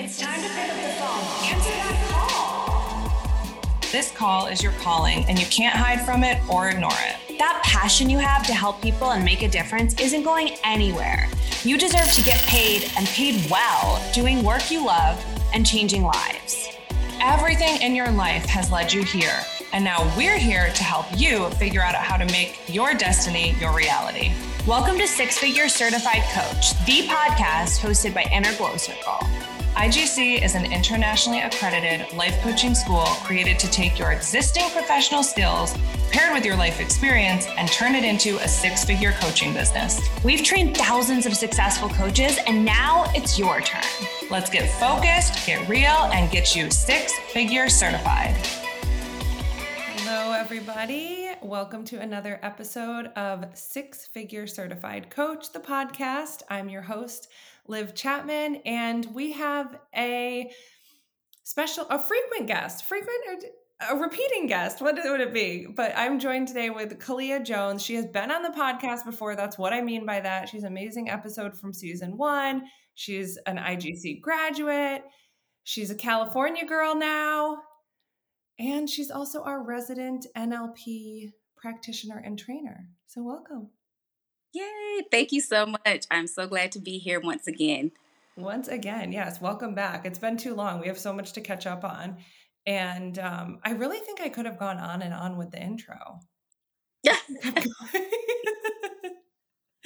It's time to pick up the phone. Answer that call. This call is your calling, and you can't hide from it or ignore it. That passion you have to help people and make a difference isn't going anywhere. You deserve to get paid and paid well doing work you love and changing lives. Everything in your life has led you here, and now we're here to help you figure out how to make your destiny your reality. Welcome to Six Figure Certified Coach, the podcast hosted by Inner Glow Circle. IGC is an internationally accredited life coaching school created to take your existing professional skills paired with your life experience and turn it into a six figure coaching business. We've trained thousands of successful coaches, and now it's your turn. Let's get focused, get real, and get you six figure certified. Hello, everybody. Welcome to another episode of Six Figure Certified Coach, the podcast. I'm your host, Liv Chapman, and we have a special, a frequent guest, frequent or a repeating guest. What would it be? But I'm joined today with Kaleah Jones. She has been on the podcast before. That's what I mean by that. She's an amazing episode from season one. She's an IGC graduate. She's a California girl now. And she's also our resident NLP practitioner and trainer. So, welcome. Yay! Thank you so much. I'm so glad to be here once again. Once again, yes, welcome back. It's been too long. We have so much to catch up on. And um, I really think I could have gone on and on with the intro. Yeah.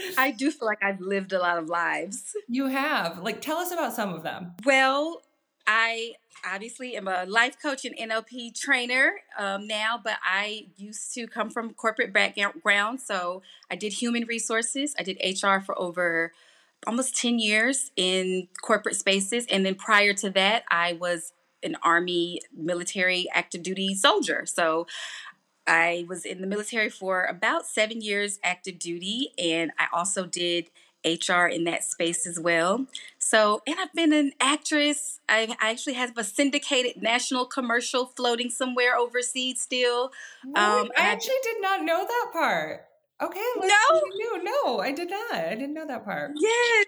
I do feel like I've lived a lot of lives. You have. Like, tell us about some of them. Well, I obviously am a life coach and NLP trainer um, now, but I used to come from corporate background. So I did human resources. I did HR for over almost 10 years in corporate spaces. And then prior to that, I was an Army military active duty soldier. So I was in the military for about seven years active duty, and I also did HR in that space as well. So, and I've been an actress. I, actually have a syndicated national commercial floating somewhere overseas still. Um, I actually did not know that part. Okay. No. No, no, I did not. I didn't know that part. Yes.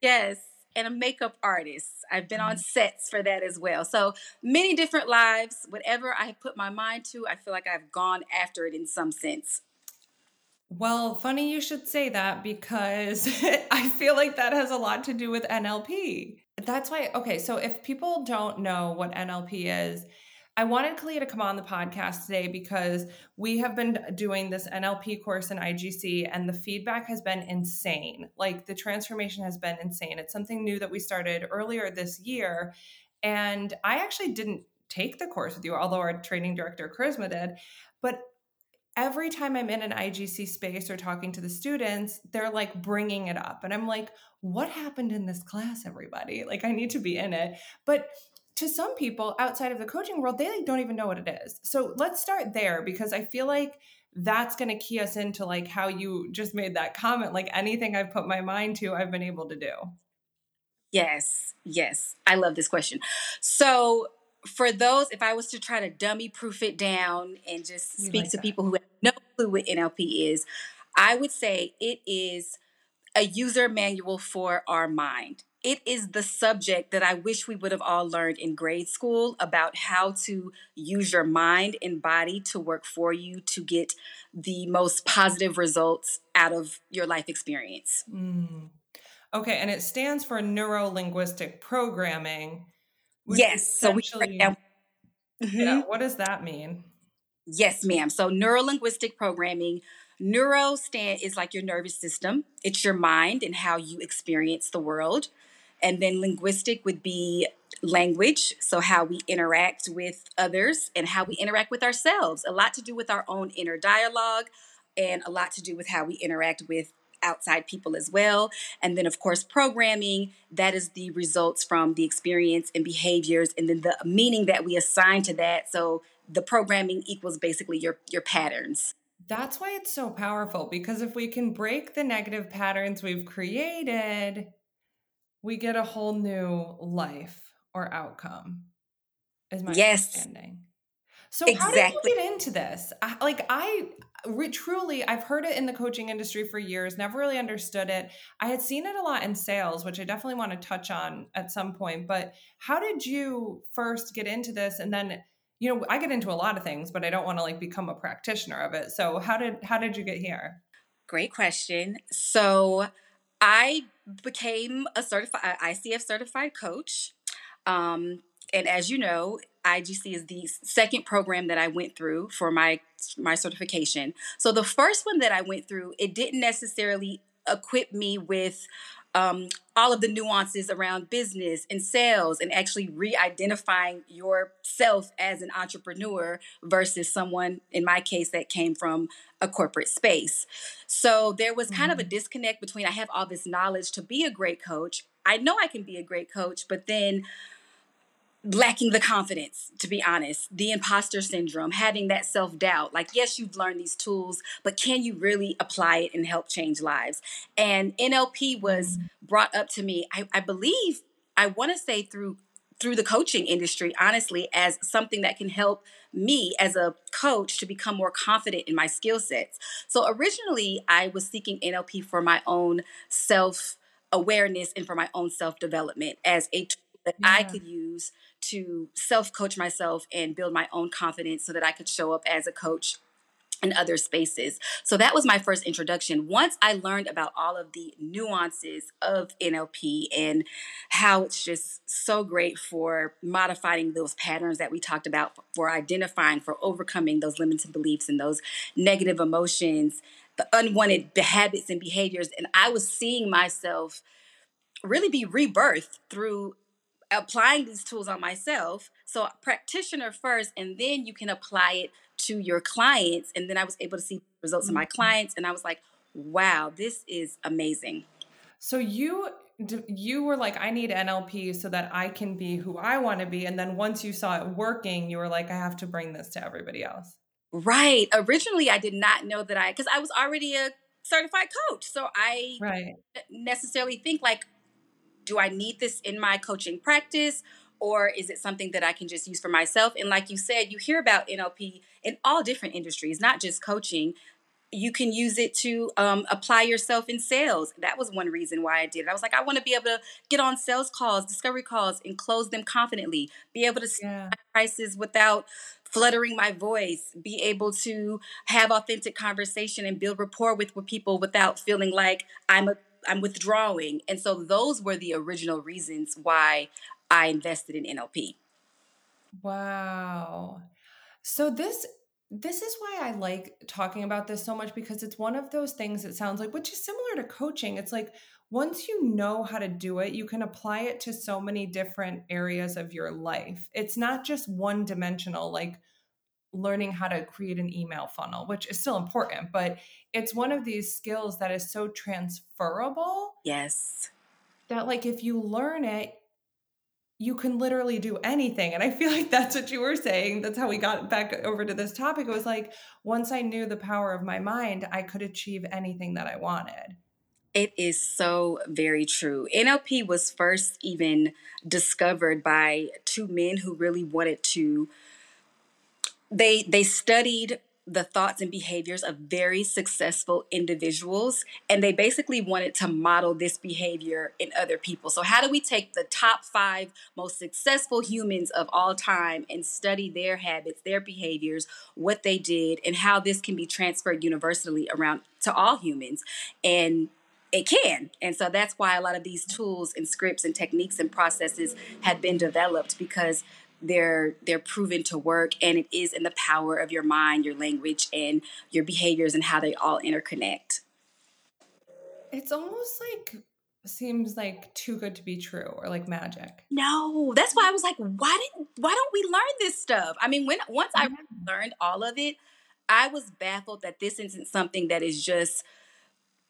Yes. And a makeup artist. I've been on mm-hmm. sets for that as well. So many different lives. Whatever I put my mind to, I feel like I've gone after it in some sense. Well, funny you should say that because I feel like that has a lot to do with NLP. That's why, okay, so if people don't know what NLP is, I wanted Kaleah to come on the podcast today because we have been doing this NLP course in IGC and the feedback has been insane. Like the transformation has been insane. It's something new that we started earlier this year. And I actually didn't take the course with you, although our training director, Charisma, did. But every time I'm in an IGC space or talking to the students, they're like bringing it up. And I'm like, what happened in this class, everybody? Like, I need to be in it. But to some people outside of the coaching world, they like, don't even know what it is. So let's start there because I feel like that's going to key us into like how you just made that comment. Like anything I've put my mind to, I've been able to do. Yes, yes. I love this question. So, for those, if I was to try to dummy proof it down and just speak like to that. people who have no clue what NLP is, I would say it is a user manual for our mind. It is the subject that I wish we would have all learned in grade school about how to use your mind and body to work for you to get the most positive results out of your life experience. Mm. Okay, and it stands for neuro linguistic programming yes. So we mm-hmm. yeah, what does that mean? Yes, ma'am. So neurolinguistic programming, neuro stand is like your nervous system. It's your mind and how you experience the world. And then linguistic would be language, so how we interact with others and how we interact with ourselves. A lot to do with our own inner dialogue and a lot to do with how we interact with outside people as well. And then, of course, programming that is the results from the experience and behaviors, and then the meaning that we assign to that. So the programming equals basically your your patterns. That's why it's so powerful because if we can break the negative patterns we've created, we get a whole new life or outcome. Is my yes. understanding. So exactly. how did you get into this? I, like I truly, I've heard it in the coaching industry for years, never really understood it. I had seen it a lot in sales, which I definitely want to touch on at some point. But how did you first get into this? And then, you know, I get into a lot of things, but I don't want to like become a practitioner of it. So how did how did you get here? Great question. So I became a certified ICF certified coach. Um, and as you know, IGC is the second program that I went through for my my certification. So the first one that I went through, it didn't necessarily equip me with um, all of the nuances around business and sales and actually re-identifying yourself as an entrepreneur versus someone in my case that came from a corporate space so there was kind of a mm-hmm. disconnect between i have all this knowledge to be a great coach i know i can be a great coach but then lacking the confidence, to be honest, the imposter syndrome, having that self doubt. Like, yes, you've learned these tools, but can you really apply it and help change lives? And NLP was brought up to me, I, I believe, I want to say through through the coaching industry honestly as something that can help me as a coach to become more confident in my skill sets so originally i was seeking nlp for my own self awareness and for my own self development as a tool that yeah. i could use to self coach myself and build my own confidence so that I could show up as a coach in other spaces. So that was my first introduction. Once I learned about all of the nuances of NLP and how it's just so great for modifying those patterns that we talked about, for identifying, for overcoming those limiting beliefs and those negative emotions, the unwanted habits and behaviors. And I was seeing myself really be rebirthed through applying these tools on myself. So practitioner first, and then you can apply it to your clients. And then I was able to see results in my mm-hmm. clients, and I was like, wow, this is amazing. So you you were like, I need NLP so that I can be who I want to be. And then once you saw it working, you were like, I have to bring this to everybody else. Right. Originally, I did not know that I, because I was already a certified coach. So I right. necessarily think like, do I need this in my coaching practice? Or is it something that I can just use for myself? And like you said, you hear about NLP in all different industries, not just coaching. You can use it to um, apply yourself in sales. That was one reason why I did it. I was like, I want to be able to get on sales calls, discovery calls, and close them confidently. Be able to yeah. prices without fluttering my voice. Be able to have authentic conversation and build rapport with, with people without feeling like I'm a I'm withdrawing. And so those were the original reasons why I invested in NLP. Wow. So this this is why I like talking about this so much because it's one of those things that sounds like which is similar to coaching. It's like once you know how to do it, you can apply it to so many different areas of your life. It's not just one dimensional like learning how to create an email funnel, which is still important, but it's one of these skills that is so transferable. Yes. That, like, if you learn it, you can literally do anything. And I feel like that's what you were saying. That's how we got back over to this topic. It was like, once I knew the power of my mind, I could achieve anything that I wanted. It is so very true. NLP was first even discovered by two men who really wanted to they they studied the thoughts and behaviors of very successful individuals and they basically wanted to model this behavior in other people so how do we take the top five most successful humans of all time and study their habits their behaviors what they did and how this can be transferred universally around to all humans and it can. And so that's why a lot of these tools and scripts and techniques and processes have been developed because they're they're proven to work and it is in the power of your mind your language and your behaviors and how they all interconnect. It's almost like seems like too good to be true or like magic. No that's why i was like why didn't why don't we learn this stuff? I mean when once i learned all of it i was baffled that this isn't something that is just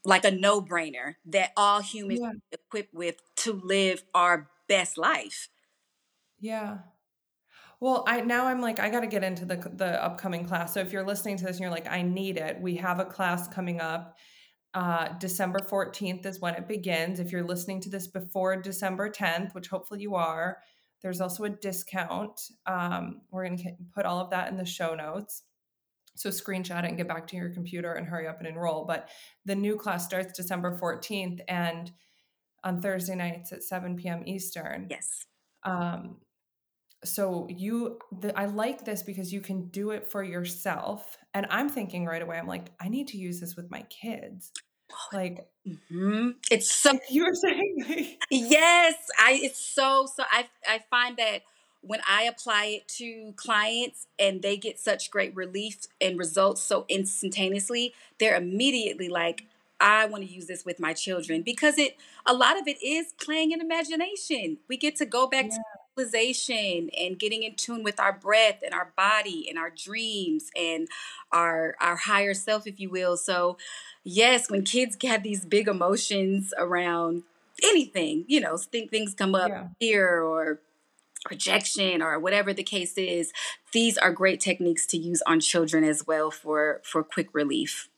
like a no-brainer that all humans yeah. equipped with to live our best life. Yeah well, I now I'm like I got to get into the the upcoming class. So if you're listening to this and you're like I need it, we have a class coming up. Uh, December 14th is when it begins. If you're listening to this before December 10th, which hopefully you are, there's also a discount. Um, we're going to put all of that in the show notes. So screenshot it and get back to your computer and hurry up and enroll. But the new class starts December 14th and on Thursday nights at 7 p.m. Eastern. Yes. Um, so you, the, I like this because you can do it for yourself. And I'm thinking right away, I'm like, I need to use this with my kids. Like hmm It's so you were saying, yes. I it's so so. I I find that when I apply it to clients and they get such great relief and results so instantaneously, they're immediately like, I want to use this with my children because it a lot of it is playing in imagination. We get to go back to visualization and getting in tune with our breath and our body and our dreams and our our higher self, if you will. So yes, when kids have these big emotions around anything, you know, think things come up, yeah. fear or rejection or whatever the case is, these are great techniques to use on children as well for for quick relief.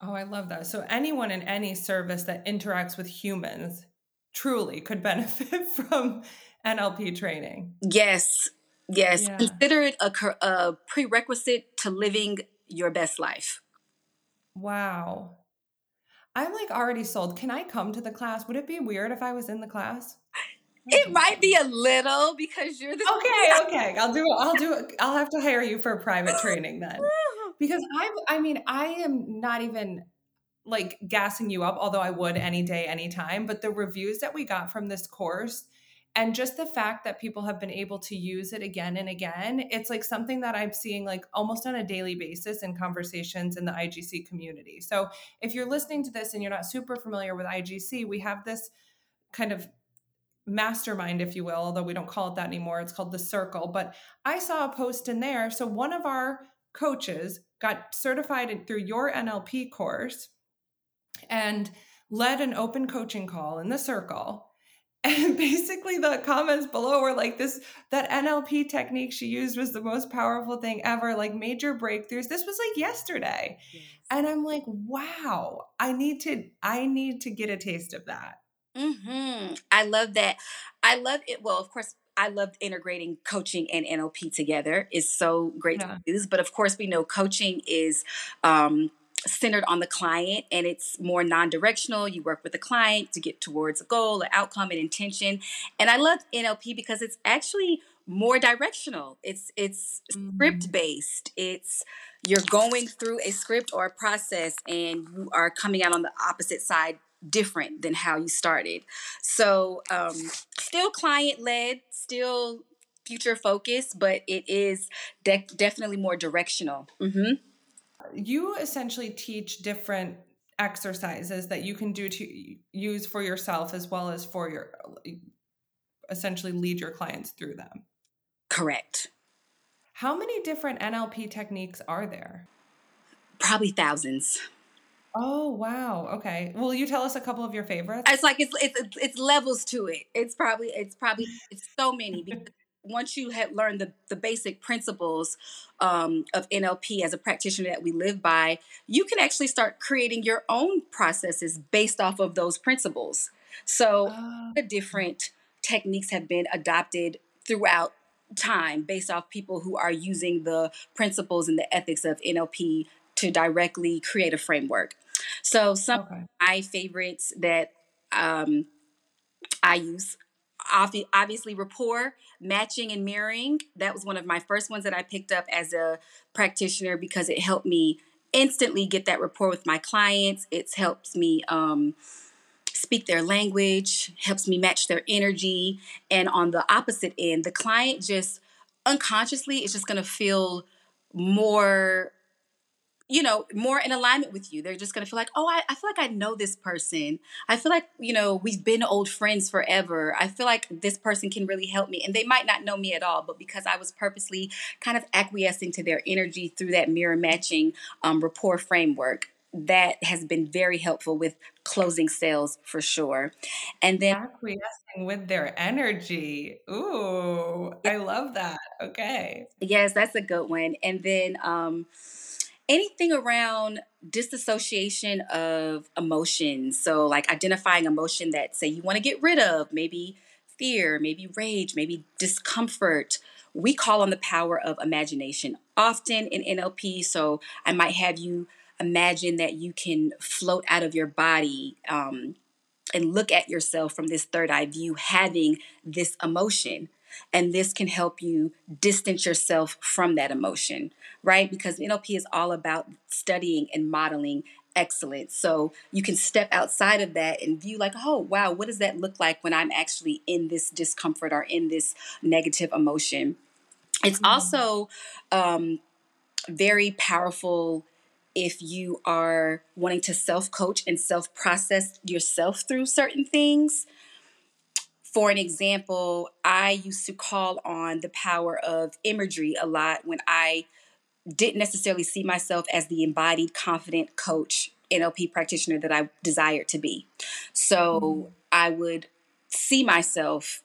Oh, I love that. So anyone in any service that interacts with humans truly could benefit from NLP training. Yes, yes. Yeah. Consider it a, a prerequisite to living your best life. Wow. I'm like already sold. Can I come to the class? Would it be weird if I was in the class? It might be a little because you're the Okay, okay. I'll do it. I'll do. I'll have to hire you for private training then. Because I'm I mean, I am not even like gassing you up, although I would any day, anytime. But the reviews that we got from this course and just the fact that people have been able to use it again and again, it's like something that I'm seeing like almost on a daily basis in conversations in the IGC community. So if you're listening to this and you're not super familiar with IGC, we have this kind of mastermind, if you will, although we don't call it that anymore. It's called the circle. But I saw a post in there. So one of our coaches got certified through your NLP course and led an open coaching call in the circle. And basically the comments below were like this that NLP technique she used was the most powerful thing ever, like major breakthroughs. This was like yesterday. Yes. And I'm like, wow, I need to I need to get a taste of that. hmm I love that. I love it. Well, of course, I loved integrating coaching and NLP together. is so great Yeah. to use. But of course, we know coaching is um, centered on the client and it's more non-directional. You work with the client to get towards a goal, an outcome, and intention. And I love NLP because it's actually more directional. It's it's script based. It's you're going through a script or a process and you are coming out on the opposite side different than how you started. So um, still client led, still future focused, but it is de- definitely more directional. hmm You essentially teach different exercises that you can do to use for yourself as well as for your essentially lead your clients through them. Correct. How many different NLP techniques are there? Probably thousands. Oh, wow. Okay. Will you tell us a couple of your favorites? It's like it's it's it's, levels to it. It's probably it's probably it's so many because once you had learned the, the basic principles um, of NLP as a practitioner that we live by, you can actually start creating your own processes based off of those principles. So Oh, the different techniques have been adopted throughout time based off people who are using the principles and the ethics of NLP to directly create a framework. So some okay. my favorites that um, I use. Obviously, rapport, matching, and mirroring. That was one of my first ones that I picked up as a practitioner because it helped me instantly get that rapport with my clients. It helps me um, speak their language, helps me match their energy. And on the opposite end, the client just unconsciously is just going to feel more you know, more in alignment with you. They're just gonna feel like, oh, I, I feel like I know this person. I feel like, you know, we've been old friends forever. I feel like this person can really help me. And they might not know me at all, but because I was purposely kind of acquiescing to their energy through that mirror matching um, rapport framework, that has been very helpful with closing sales for sure. And then Acquiescing with their energy. Ooh, I love that. Okay. Yes, that's a good one. And then um, anything around disassociation of emotions. So, like identifying emotion that, say, you want to get rid of, maybe fear, maybe rage, maybe discomfort. We call on the power of imagination often in NLP. So I might have you imagine that you can float out of your body um, and look at yourself from this third eye view, having this emotion. And this can help you distance yourself from that emotion, right? Because NLP is all about studying and modeling excellence. So you can step outside of that and view, like, oh, wow, what does that look like when I'm actually in this discomfort or in this negative emotion? It's mm-hmm. also um, very powerful if you are wanting to self coach and self process yourself through certain things. For an example, I used to call on the power of imagery a lot when I didn't necessarily see myself as the embodied, confident coach NLP practitioner that I desired to be. So mm. I would see myself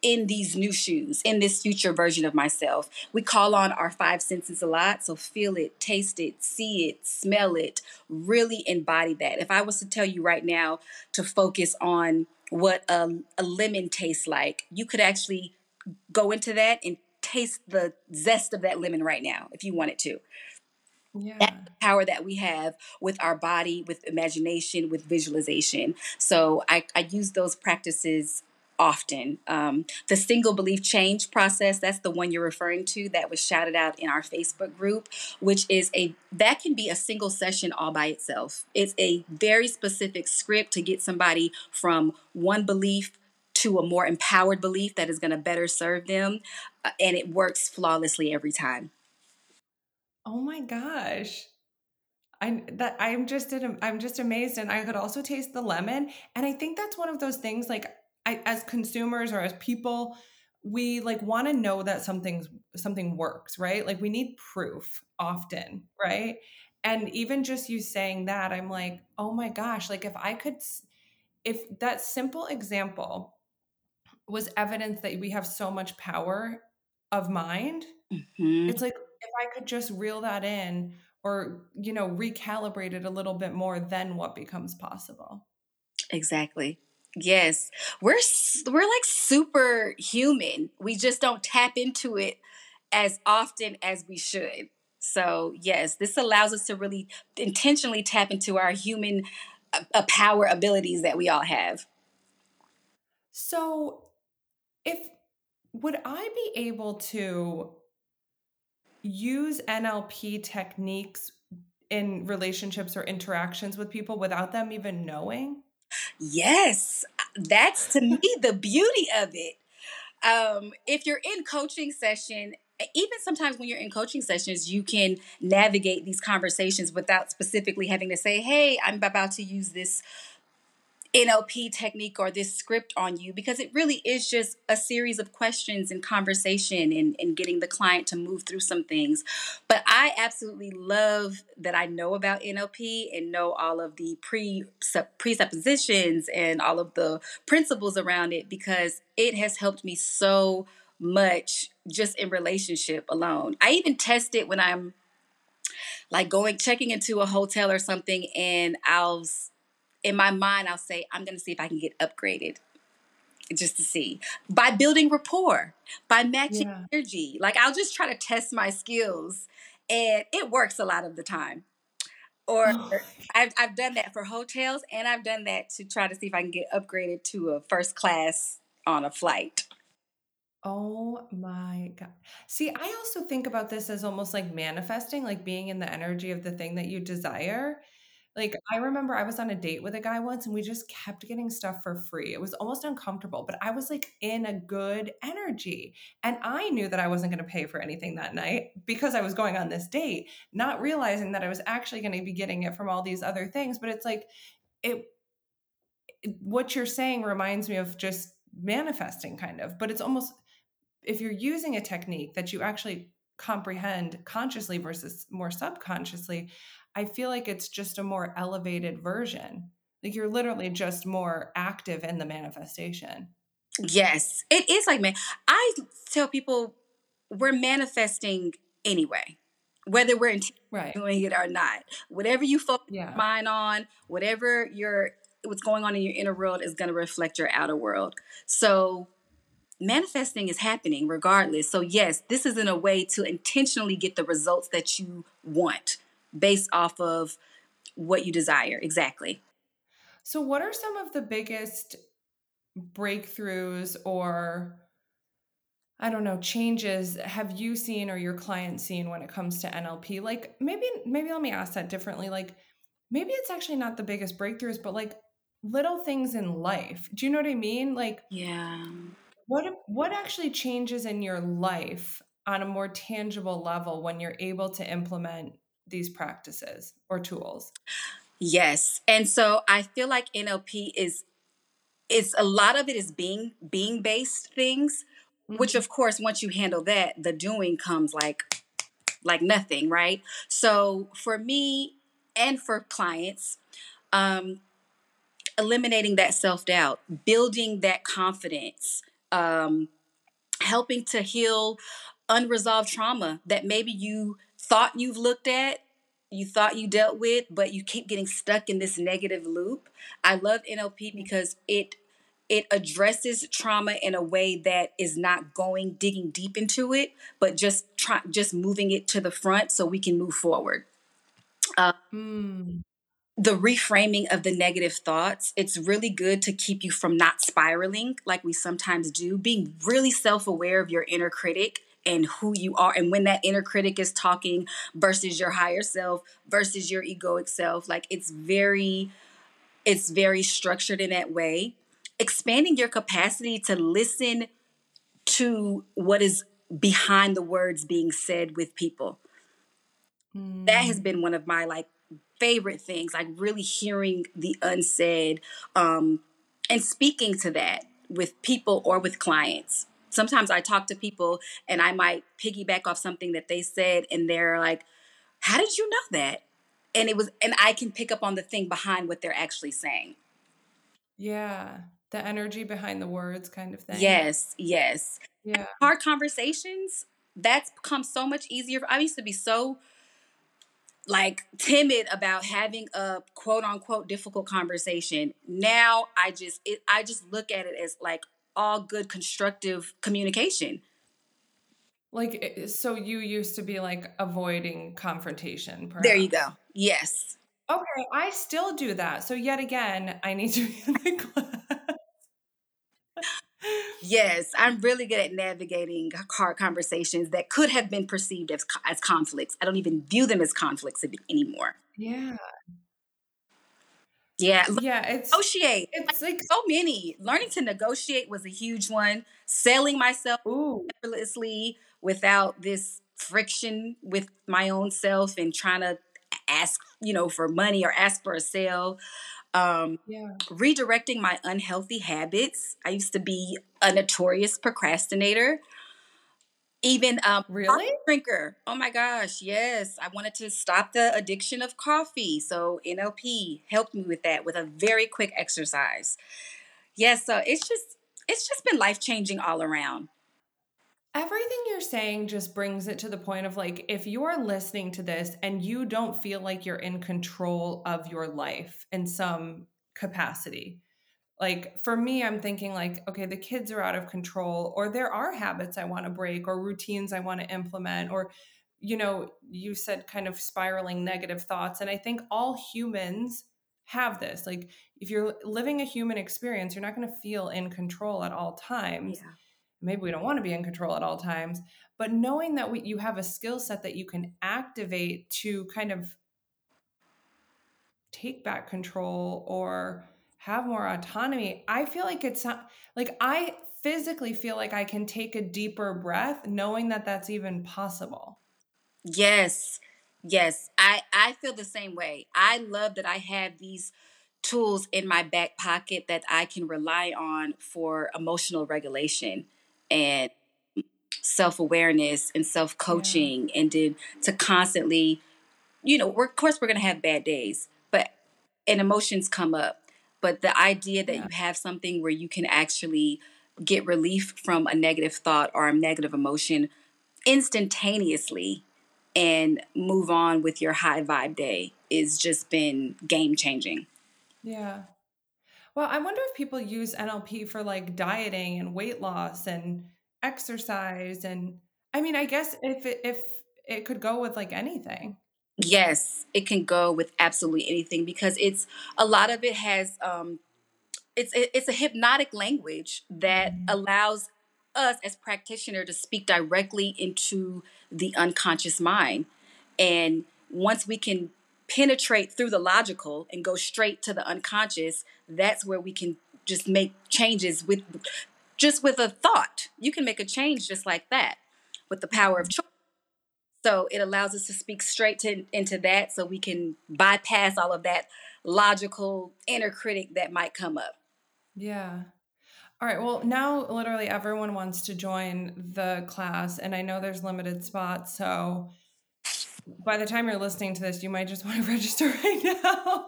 in these new shoes, in this future version of myself. We call on our five senses a lot. So feel it, taste it, see it, smell it, really embody that. If I was to tell you right now to focus on what a, a lemon tastes like, you could actually go into that and taste the zest of that lemon right now if you wanted to. Yeah. That's the power that we have with our body, with imagination, with visualization. So I, I use those practices often. Um, the single belief change process, that's the one you're referring to that was shouted out in our Facebook group, which is a that can be a single session all by itself. It's a very specific script to get somebody from one belief to a more empowered belief that is going to better serve them. Uh, and it works flawlessly every time. Oh my gosh. I that I'm just I'm just amazed and I could also taste the lemon and I think that's one of those things like I, as consumers or as people we like want to know that something's something works right? Like we need proof often right? And even just you saying that i'm like oh my gosh like if i could if that simple example was evidence that we have so much power of mind mm-hmm. it's like if i could just reel that in or you know recalibrate it a little bit more then what becomes possible? Exactly Yes. We're we're like super human. We just don't tap into it as often as we should. So, yes, this allows us to really intentionally tap into our human uh, uh power abilities that we all have. So, if would I be able to use NLP techniques in relationships or interactions with people without them even knowing? Yes, that's to me the beauty of it. Um, if you're in coaching session, even sometimes when you're in coaching sessions, you can navigate these conversations without specifically having to say, Hey, I'm about to use this NLP technique or this script on you because it really is just a series of questions and conversation and, and getting the client to move through some things. But I absolutely love that I know about NLP and know all of the pre presuppositions and all of the principles around it because it has helped me so much just in relationship alone. I even test it when I'm like going checking into a hotel or something and I'll in my mind, I'll say, I'm going to see if I can get upgraded just to see by building rapport, by matching yeah. energy. Like I'll just try to test my skills, and it works a lot of the time. Or I've, I've done that for hotels, and I've done that to try to see if I can get upgraded to a first class on a flight. Oh my God. See, I also think about this as almost like manifesting, like being in the energy of the thing that you desire. Like I remember I was on a date with a guy once and we just kept getting stuff for free. It was almost uncomfortable, but I was like in a good energy. And I knew that I wasn't going to pay for anything that night because I was going on this date, not realizing that I was actually going to be getting it from all these other things, but it's like it what you're saying reminds me of just manifesting kind of, but it's almost if you're using a technique that you actually comprehend consciously versus more subconsciously, I feel like it's just a more elevated version. Like you're literally just more active in the manifestation. Yes, it is like man. I tell people we're manifesting anyway, whether we're right. doing it or not. Whatever you focus yeah. your mind on, whatever your what's going on in your inner world is going to reflect your outer world. So manifesting is happening regardless. So, yes, this isn't a way to intentionally get the results that you want based off of what you desire. Exactly. So, what are some of the biggest breakthroughs or I don't know, changes have you seen or your clients seen when it comes to NLP? Like maybe maybe let me ask that differently. Like maybe it's actually not the biggest breakthroughs, but like little things in life. Do you know what I mean? Like Yeah. what what actually changes in your life on a more tangible level when you're able to implement these practices or tools? Yes. And so I feel like NLP is it's a lot of it is being being based things, which Mhm. of course once you handle that, the doing comes like like nothing, right? So for me and for clients, um eliminating that self-doubt, building that confidence, um helping to heal unresolved trauma that maybe you thought you've looked at, you thought you dealt with, but you keep getting stuck in this negative loop. I love NLP because it it addresses trauma in a way that is not going digging deep into it, but just try just moving it to the front so we can move forward. Uh, Mm. the reframing of the negative thoughts, it's really good to keep you from not spiraling like we sometimes do, being really self aware of your inner critic and who you are, and when that inner critic is talking versus your higher self versus your egoic self. Like it's very, it's very structured in that way. Expanding your capacity to listen to what is behind the words being said with people that has Mm. been one of my like favorite things like really hearing the unsaid um and speaking to that with people or with clients sometimes i talk to people and i might piggyback off something that they said and they're like how did you know that and it was and i can pick up on the thing behind what they're actually saying Yeah. The energy behind the words kind of thing. yes yes Yeah. hard conversations that's become so much easier i used to be so like timid about having a quote unquote difficult conversation now i just it, i just look at it as like all good constructive communication Like eh, eh, so you used to be like avoiding confrontation there you go yes Okay, I still do that. So yet again, I need to be in the class. yes i'm really good at navigating hard conversations that could have been perceived as, as conflicts i don't even view them as conflicts anymore Yeah. Yeah Yeah, it's negotiate. It's like so many. Learning to negotiate was a huge one. Selling myself ooh, effortlessly without this friction with my own self and trying to ask you know for money or ask for a sale. Um yeah. redirecting my unhealthy habits. I used to be a notorious procrastinator even um coffee Really? drinker. Oh my gosh yes i wanted to stop the addiction of coffee so nlp helped me with that with a very quick exercise. Yes so it's just it's just been life changing all around. Everything you're saying just brings it to the point of like, if you're listening to this and you don't feel like you're in control of your life in some capacity, like for me, I'm thinking like, okay, the kids are out of control, or there are habits I want to break, or routines I want to implement, or, you know, you said kind of spiraling negative thoughts. And I think all humans have this. Like, if you're living a human experience, you're not going to feel in control at all times yeah maybe we don't want to be in control at all times but knowing that we, you have a skill set that you can activate to kind of take back control or have more autonomy i feel like it's not like i physically feel like i can take a deeper breath knowing that that's even possible Yes. Yes. I I feel the same way. I love that I have these tools in my back pocket that I can rely on for emotional regulation and self-awareness and self-coaching and to, to constantly, you know, we're, of course we're going to have bad days, but and emotions come up, but the idea that yeah you have something where you can actually get relief from a negative thought or a negative emotion instantaneously and move on with your high vibe day is just been game changing. yeah Well, I wonder if people use NLP for like dieting and weight loss and exercise and I mean, I guess if it, if it could go with like anything. Yes, it can go with absolutely anything because it's a lot of it has um it's it's a hypnotic language that Mhm. allows us as practitioner to speak directly into the unconscious mind. And once we can penetrate through the logical and go straight to the unconscious, that's where we can just make changes with just with a thought. You can make a change just like that with the power of choice. So it allows us to speak straight to, into that so we can bypass all of that logical inner critic that might come up. Yeah. All right. Well, now literally everyone wants to join the class, and I know there's limited spots. So by the time you're listening to this, you might just want to register right now.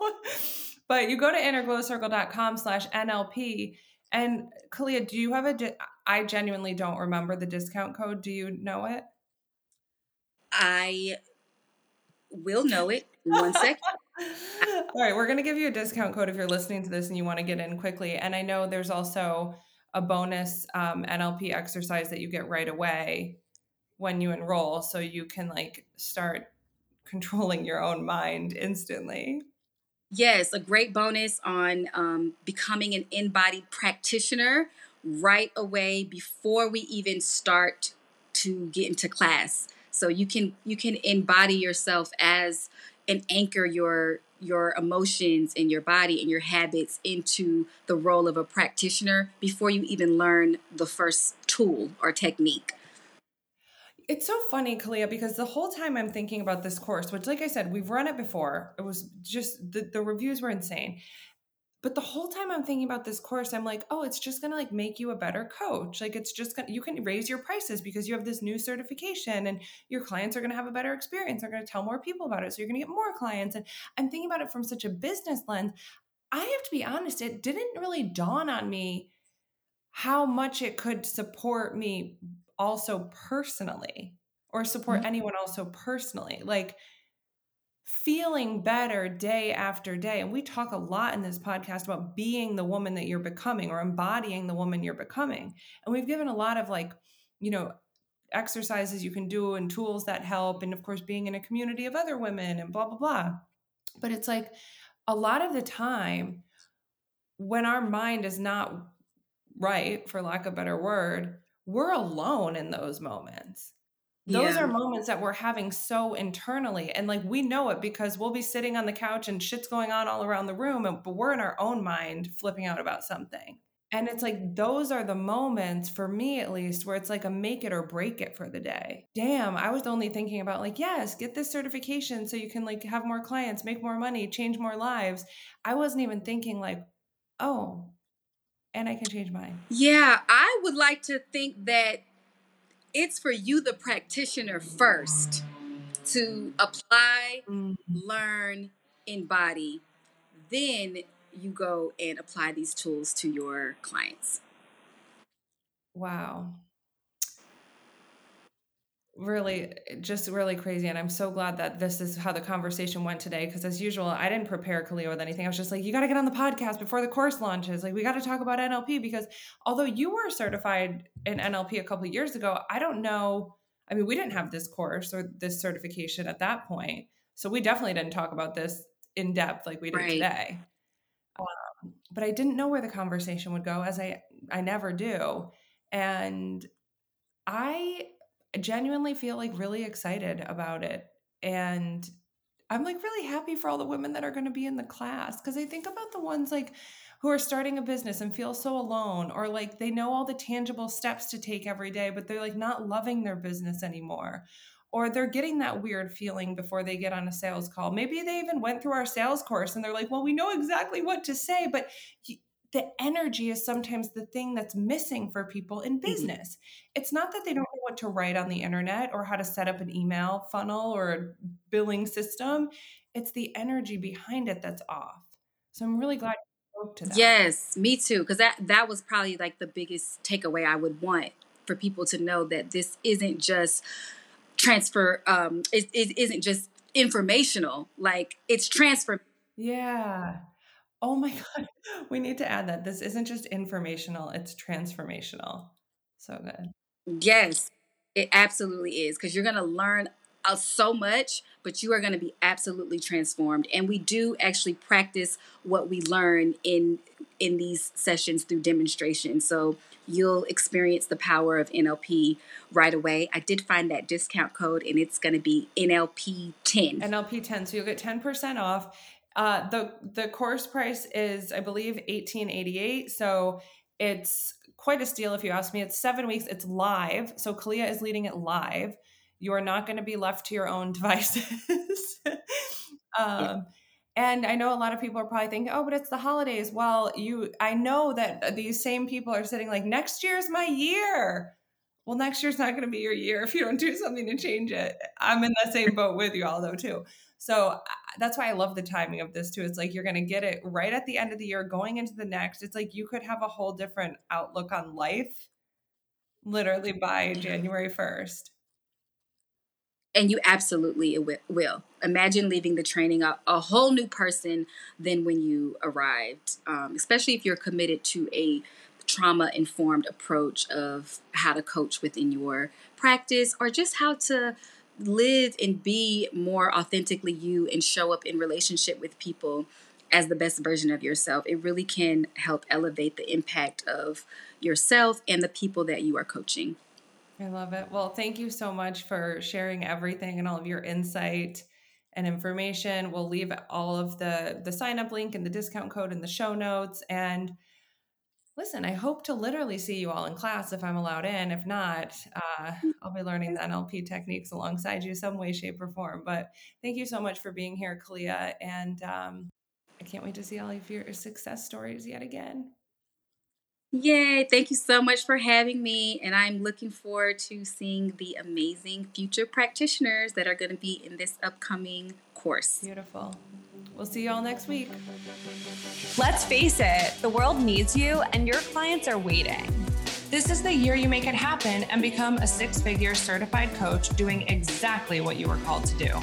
but you go to innerglowcircle.com slash NLP. And Kaleah, do you have a? di- I genuinely don't remember the discount code. Do you know it? I will know it in one second. All right, we're going to give you a discount code if you're listening to this and you want to get in quickly. And I know there's also a bonus um, NLP exercise that you get right away when you enroll, so you can like start controlling your own mind instantly. Yes, a great bonus on um, becoming an embodied practitioner right away before we even start to get into class. So you can you can embody yourself as and anchor your your emotions and your body and your habits into the role of a practitioner before you even learn the first tool or technique. It's so funny, Kaleah, because the whole time I'm thinking about this course, which, like I said, we've run it before. It was just the, the reviews were insane. But the whole time I'm thinking about this course, I'm like, oh, it's just gonna like make you a better coach. Like it's just gonna you can raise your prices because you have this new certification and your clients are gonna have a better experience. They're gonna tell more people about it. So you're gonna get more clients. And I'm thinking about it from such a business lens. I have to be honest, it didn't really dawn on me how much it could support me also personally or support Mhm. anyone also personally like feeling better day after day. And we talk a lot in this podcast about being the woman that you're becoming or embodying the woman you're becoming. And we've given a lot of like you know exercises you can do and tools that help. And of course being in a community of other women and blah blah blah. But it's like a lot of the time when our mind is not right for lack of a better word we're alone in those moments those Yeah. are moments that we're having so internally and like we know it because we'll be sitting on the couch and shit's going on all around the room and, but we're in our own mind flipping out about something. And it's like those are the moments for me at least where it's like a make it or break it for the day. Damn i was only thinking about like yes get this certification so you can like have more clients make more money change more lives. I wasn't even thinking like oh and i can change mine. Yeah, I would like to think that it's for you, the practitioner, first to apply, mm-hmm. learn, embody. Then you go and apply these tools to your clients. Wow. Really, just really crazy. And I'm so glad that this is how the conversation went today. Because as usual, I didn't prepare Kaleah with anything. I was just like, you got to get on the podcast before the course launches. Like, we got to talk about NLP because although you were certified in NLP a couple of years ago, I don't know. I mean, we didn't have this course or this certification at that point. So we definitely didn't talk about this in depth like we did Right. today. Um, but I didn't know where the conversation would go, as I I never do. And I genuinely feel like really excited about it. And I'm like really happy for all the women that are going to be in the class because I think about the ones like who are starting a business and feel so alone or like they know all the tangible steps to take every day, but they're like not loving their business anymore. Or they're getting that weird feeling before they get on a sales call. Maybe they even went through our sales course and they're like, well, we know exactly what to say, but the energy is sometimes the thing that's missing for people in business. It's not that they don't know what to write on the internet or how to set up an email funnel or a billing system. It's the energy behind it that's off. So I'm really glad you spoke to that. Yes, me too. Because that that was probably like the biggest takeaway I would want for people to know that this isn't just transfer. Um, it, it isn't just informational. Like it's transfer. Yeah. Oh my God. We need to add that. This isn't just informational, it's transformational. So good. Yes, it absolutely is because you're going to learn uh, so much, but you are going to be absolutely transformed. And we do actually practice what we learn in in these sessions through demonstration. So you'll experience the power of NLP right away. I did find that discount code, and it's going to be NLP10. NLP10. So you'll get 10% off. Uh, the the course price is, I believe, 1888. So it's quite a steal if you ask me. It's seven weeks. It's live. So Kaleah is leading it live. You are not going to be left to your own devices. um, and I know a lot of people are probably thinking, "Oh, but it's the holidays." Well, you, I know that these same people are sitting like, "Next year's my year." Well, next year's not going to be your year if you don't do something to change it. I'm in the same boat with you all, though, too. So that's why I love the timing of this too. It's like you're going to get it right at the end of the year, going into the next. It's like you could have a whole different outlook on life literally by January 1st. And you absolutely will. Imagine leaving the training a, a whole new person than when you arrived, um, especially if you're committed to a trauma informed approach of how to coach within your practice or just how to live and be more authentically you and show up in relationship with people as the best version of yourself, it really can help elevate the impact of yourself and the people that you are coaching. I love it. Well, thank you so much for sharing everything and all of your insight and information. We'll leave all of the the sign up link and the discount code in the show notes and listen, I hope to literally see you all in class if I'm allowed in. If not, uh, I'll be learning the NLP techniques alongside you, some way, shape, or form. But thank you so much for being here, Kaleah. And um, I can't wait to see all of your success stories yet again. Yay! Thank you so much for having me. And I'm looking forward to seeing the amazing future practitioners that are going to be in this upcoming course. Beautiful. We'll see you all next week. Let's face it, the world needs you and your clients are waiting. This is the year you make it happen and become a six figure certified coach doing exactly what you were called to do.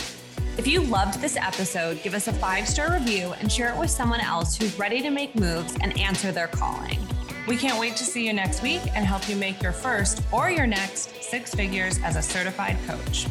If you loved this episode, give us a five star review and share it with someone else who's ready to make moves and answer their calling. We can't wait to see you next week and help you make your first or your next six figures as a certified coach.